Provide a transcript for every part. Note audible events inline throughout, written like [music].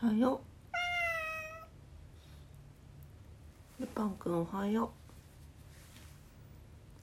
おはようルパンくんおはよう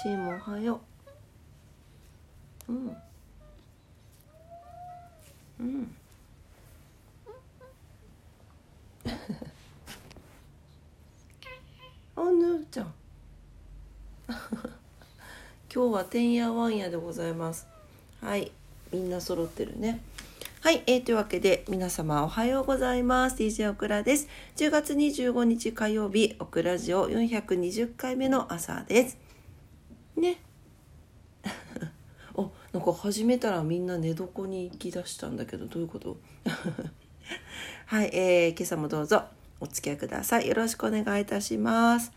チームおはよううん。うん。[laughs] あぬーちゃん。[laughs] 今日はてんやわんやでございます。はい。みんな揃ってるね。はい、えー、というわけで皆様おはようございます。DJ オクラです。10月25日火曜日オクラジオ420回目の朝です。ね。[laughs] おなんか始めたらみんな寝床に行きだしたんだけどどういうこと？[laughs] はい、えー、今朝もどうぞお付き合いください。よろしくお願いいたします。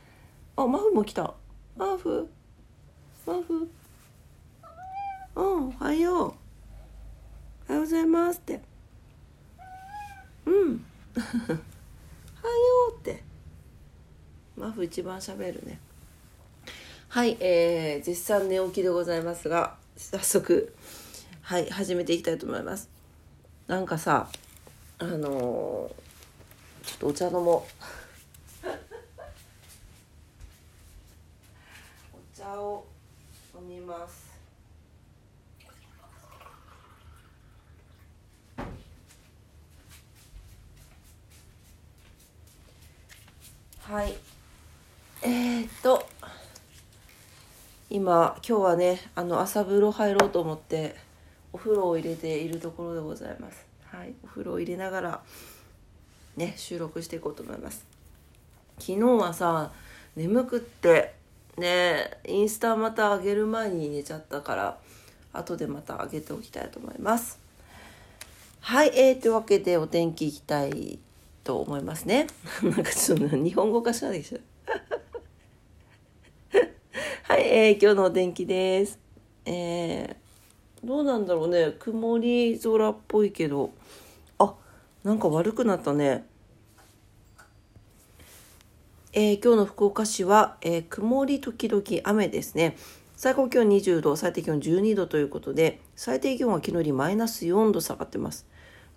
あマフも来た。マフ。マフ。うんおはよう。うございますって。うん。はようって。マフ一番喋るね。はいえー、絶賛寝起きでございますが早速はい始めていきたいと思います。なんかさあのー、ちょっとお茶飲もう。お茶を飲みます。はい。えー、っと。今今日はねあの朝風呂入ろうと思ってお風呂を入れているところでございます。はい。お風呂を入れながらね収録していこうと思います。昨日はさ眠くってねインスタまた上げる前に寝ちゃったから後でまた上げておきたいと思います。はい。えー、というわけでお天気いきたいと思いますね [laughs] なんかちょっと日本語化しないでしょ [laughs] はい、えー、今日のお天気ですえー、どうなんだろうね曇り空っぽいけどあなんか悪くなったねえー、今日の福岡市は、えー、曇り時々雨ですね。最高気温20度、最低気温12度ということで、最低気温は昨日よりマイナス4度下がってます。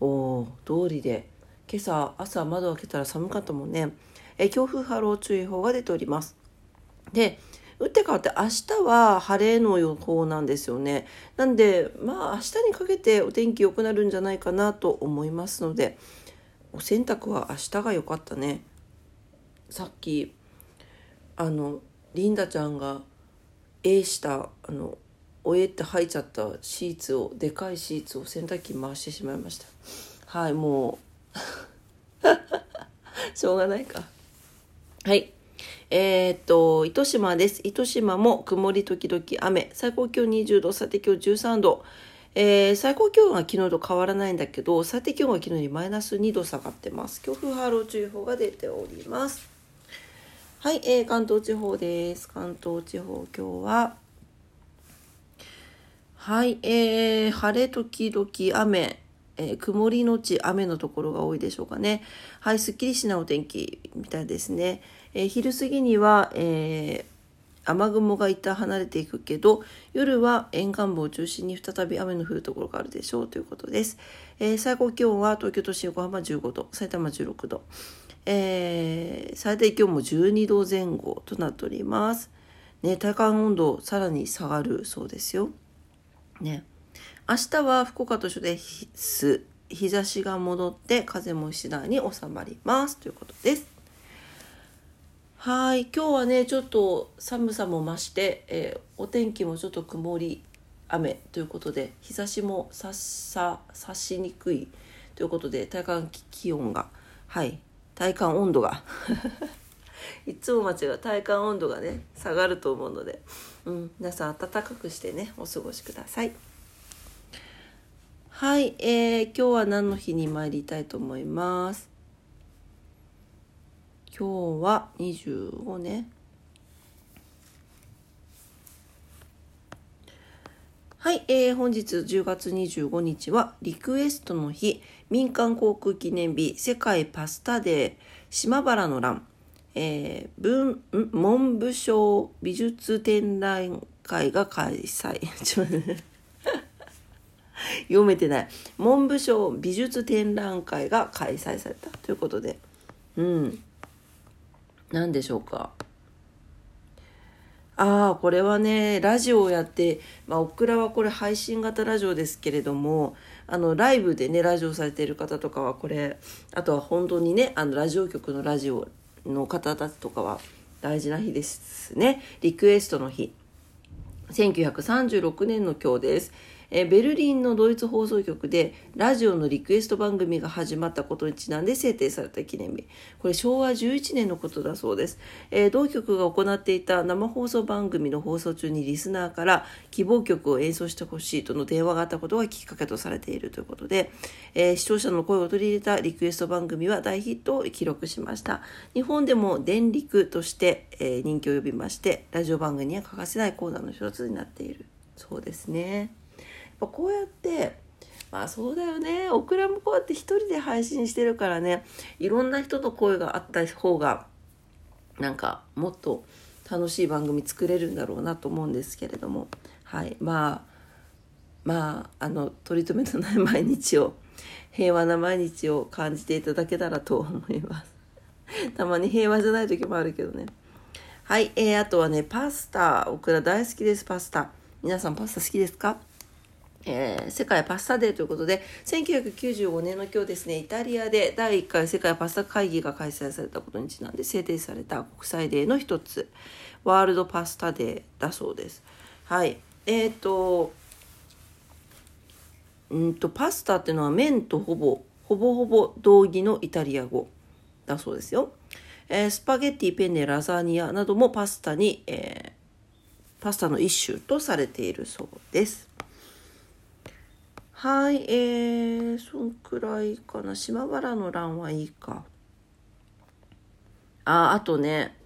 おお、通りで。今朝、朝窓開けたら寒かったもんね。え、強風波浪注意報が出ております。で、打って変わって明日は晴れの予報なんですよね。なんで、まあ明日にかけてお天気良くなるんじゃないかなと思いますので、お洗濯は明日が良かったね。さっきあのリンダちゃんが絵したあのおえって吐いちゃったシーツをでかいシーツを洗濯機回してしまいましたはいもう [laughs] しょうがないか。はい。えー、っと糸島です。糸島も曇り時々雨。最高気温20度最低気温13度。えー、最高気温は昨日と変わらないんだけど最低気温は昨日よりマイナス2度下がってます。強風波浪注意報が出ております。はい、えー、関東地方です。関東地方、今日は、はい、えー、晴れ時々雨、えー、曇りのち雨のところが多いでしょうかね。はい、すっきりしないお天気みたいですね。えー、昼過ぎには、えー、雨雲が一旦離れていくけど、夜は沿岸部を中心に再び雨の降るところがあるでしょうということです。えー、最高気温は東京都心横浜15度、埼玉16度。えー、最低気温も12度前後となっております。ね、体感温度さらに下がるそうですよ。ね。明日は福岡と一緒です。日差しが戻って風も次第に収まります。ということです。はい、今日はね、ちょっと寒さも増して、えー、お天気もちょっと曇り、雨ということで、日差しもさっさ、さしにくいということで、体感気温が、はい、体感温度が。[laughs] いつも間違う。体感温度がね下がると思うので、うん、皆さん暖かくしてねお過ごしください。はい、えー、今日は何の日に参りたいと思います？今日は25ね。はい、えー、本日10月25日はリクエストの日、民間航空記念日、世界パスタデー、島原の乱、えー、文、文部省美術展覧会が開催。[laughs] [laughs] 読めてない。文部省美術展覧会が開催されたということで。うん。何でしょうか。ああこれはねラジオをやってまあオクラはこれ配信型ラジオですけれどもあのライブでねラジオされている方とかはこれあとは本当にねあのラジオ局のラジオの方たちとかは大事な日ですね。リクエストの日。1936年の今日です。えベルリンのドイツ放送局でラジオのリクエスト番組が始まったことにちなんで制定された記念日。これ昭和11年のことだそうです、えー、同局が行っていた生放送番組の放送中にリスナーから希望曲を演奏してほしいとの電話があったことがきっかけとされているということで、えー、視聴者の声を取り入れたリクエスト番組は大ヒットを記録しました。日本でも電力として、えー、人気を呼びましてラジオ番組には欠かせないコーナーの一つになっているそうですね。ぱこうやってまあそうだよねオクラもこうやって一人で配信してるからねいろんな人の声があった方がなんかもっと楽しい番組作れるんだろうなと思うんですけれども。はい。まあまああの取り留めのない毎日を平和な毎日を感じていただけたらと思います。[laughs] たまに平和じゃない時もあるけどね。はい、えー、あとはねパスタ。オクラ大好きですパスタ。皆さんパスタ好きですか？えー、世界パスタデーということで、1995年の今日ですね、イタリアで第1回世界パスタ会議が開催されたことにちなんで制定された国際デーの一つ、ワールドパスタデーだそうです。はい。えっ、ー、と、うんと、パスタっていうのは麺とほぼ、ほぼほぼ同義のイタリア語だそうですよ。えー、スパゲッティ、ペンネ、ラザニアなどもパスタに、えー、パスタの一種とされているそうです。はい、えー、そんくらいかな。島原の欄はいいか。あ、あとね、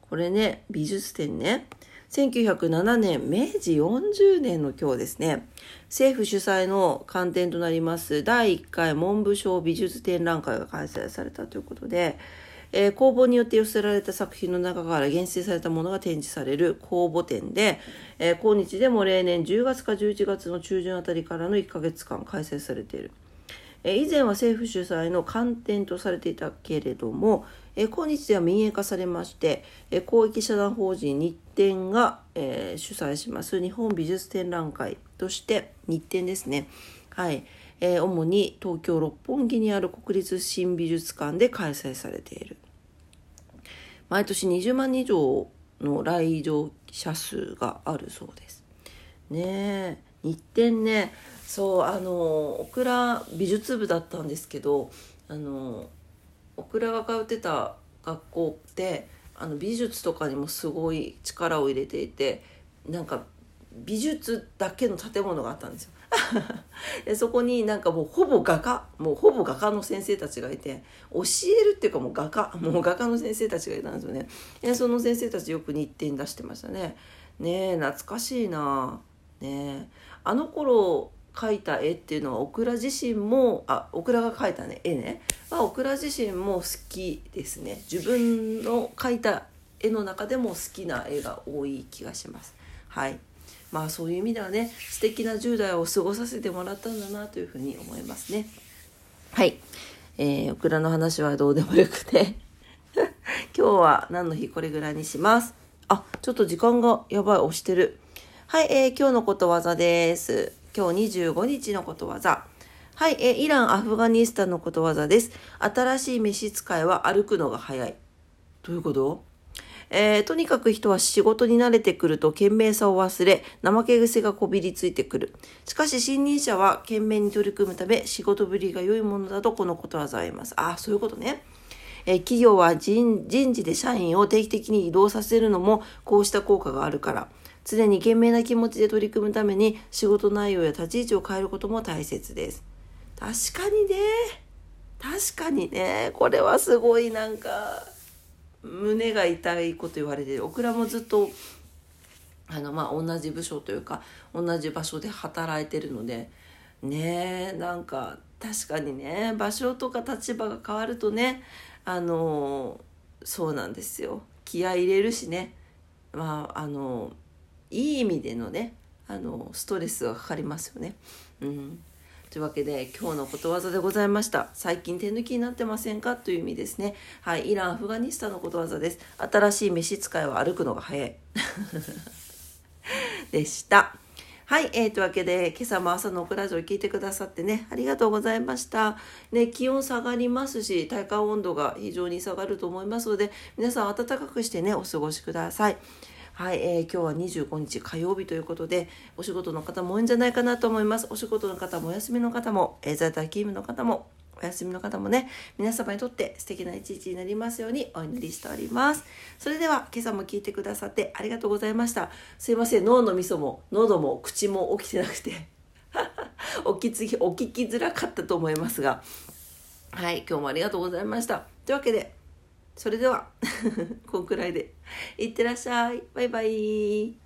これね、美術展ね。1907年、明治40年の今日ですね、政府主催の観点となります第1回文部省美術展覧会が開催されたということで、えー、公募によって寄せられた作品の中から厳選されたものが展示される公募展で、えー、今日でも例年10月か11月の中旬あたりからの1ヶ月間開催されている。えー、以前は政府主催の観点とされていたけれども、えー、今日では民営化されまして、えー、公益社団法人日展が、えー、主催します日本美術展覧会として日展ですね。はい。えー、主に東京六本木にある国立新美術館で開催されている。毎年20万人以上の来場者数があるそうです。ねえ。日展ね。そうあのオクラ美術部だったんですけどあのオクラが通ってた学校ってあの美術とかにもすごい力を入れていてなんか美術だけの建物があったんですよ。[laughs] でそこになんかもうほぼ画家もうほぼ画家の先生たちがいて教えるっていうかもう画家もう画家の先生たちがいたんですよね。でその先生たちよく日展出してましたね。ねえ懐かしいな。ねあの頃描いた絵っていうのはオクラ自身もあオクラが描いたね絵ね、まあ、オクラ自身も好きですね。自分の描いた絵の中でも好きな絵が多い気がします。はい。まあそういう意味ではね素敵な10代を過ごさせてもらったんだなというふうに思いますね。はい。えー、オクラの話はどうでもよくて。[laughs] 今日は何の日これぐらいにします？あちょっと時間がやばい押してる。はい、えー、今日のことわざです。今日25日のことわざ。はい、えー、イラン、アフガニスタンのことわざです。新しい召使いは歩くのが早い。どういうこと？えー、とにかく人は仕事に慣れてくると懸命さを忘れ、怠け癖がこびりついてくる。しかし新任者は懸命に取り組むため、仕事ぶりが良いものだとこのことわざあります。ああ、そういうことね。えー、企業は人事で社員を定期的に移動させるのもこうした効果があるから。常に懸命な気持ちで取り組むために仕事内容や立ち位置を変えることも大切です。確かにね。確かにね。これはすごいなんか、胸が痛いこと言われてオクラもずっとあのまあ同じ部署というか同じ場所で働いてるのでねなんか確かにね場所とか立場が変わるとねあのそうなんですよ気合い入れるしねまああのいい意味でのねあのストレスがかかりますよね。うんというわけで今日のことわざでございました。最近手抜きになってませんか？という意味ですね。はいイランアフガニスタンのことわざです。新しい召使いは歩くのが早い。[laughs] でした。はい、えー、というわけで今朝も朝のオクラジオ聞いてくださってねありがとうございました。ね気温下がりますし体感温度が非常に下がると思いますので皆さん暖かくしてねお過ごしください。はい、えー、今日は25日火曜日ということで、お仕事の方も多いんじゃないかなと思います。お仕事の方もお休みの方も、えー、在宅勤務の方も、お休みの方もね、皆様にとって素敵な一日になりますようにお祈りしております。それでは今朝も聞いてくださってありがとうございました。すいません、脳の味噌も喉も口も起きてなくて [laughs] おきつお聞きづらかったと思いますが、はい、今日もありがとうございました。というわけで、それでは [laughs] こんくらいで。いってらっしゃい。バイバイ。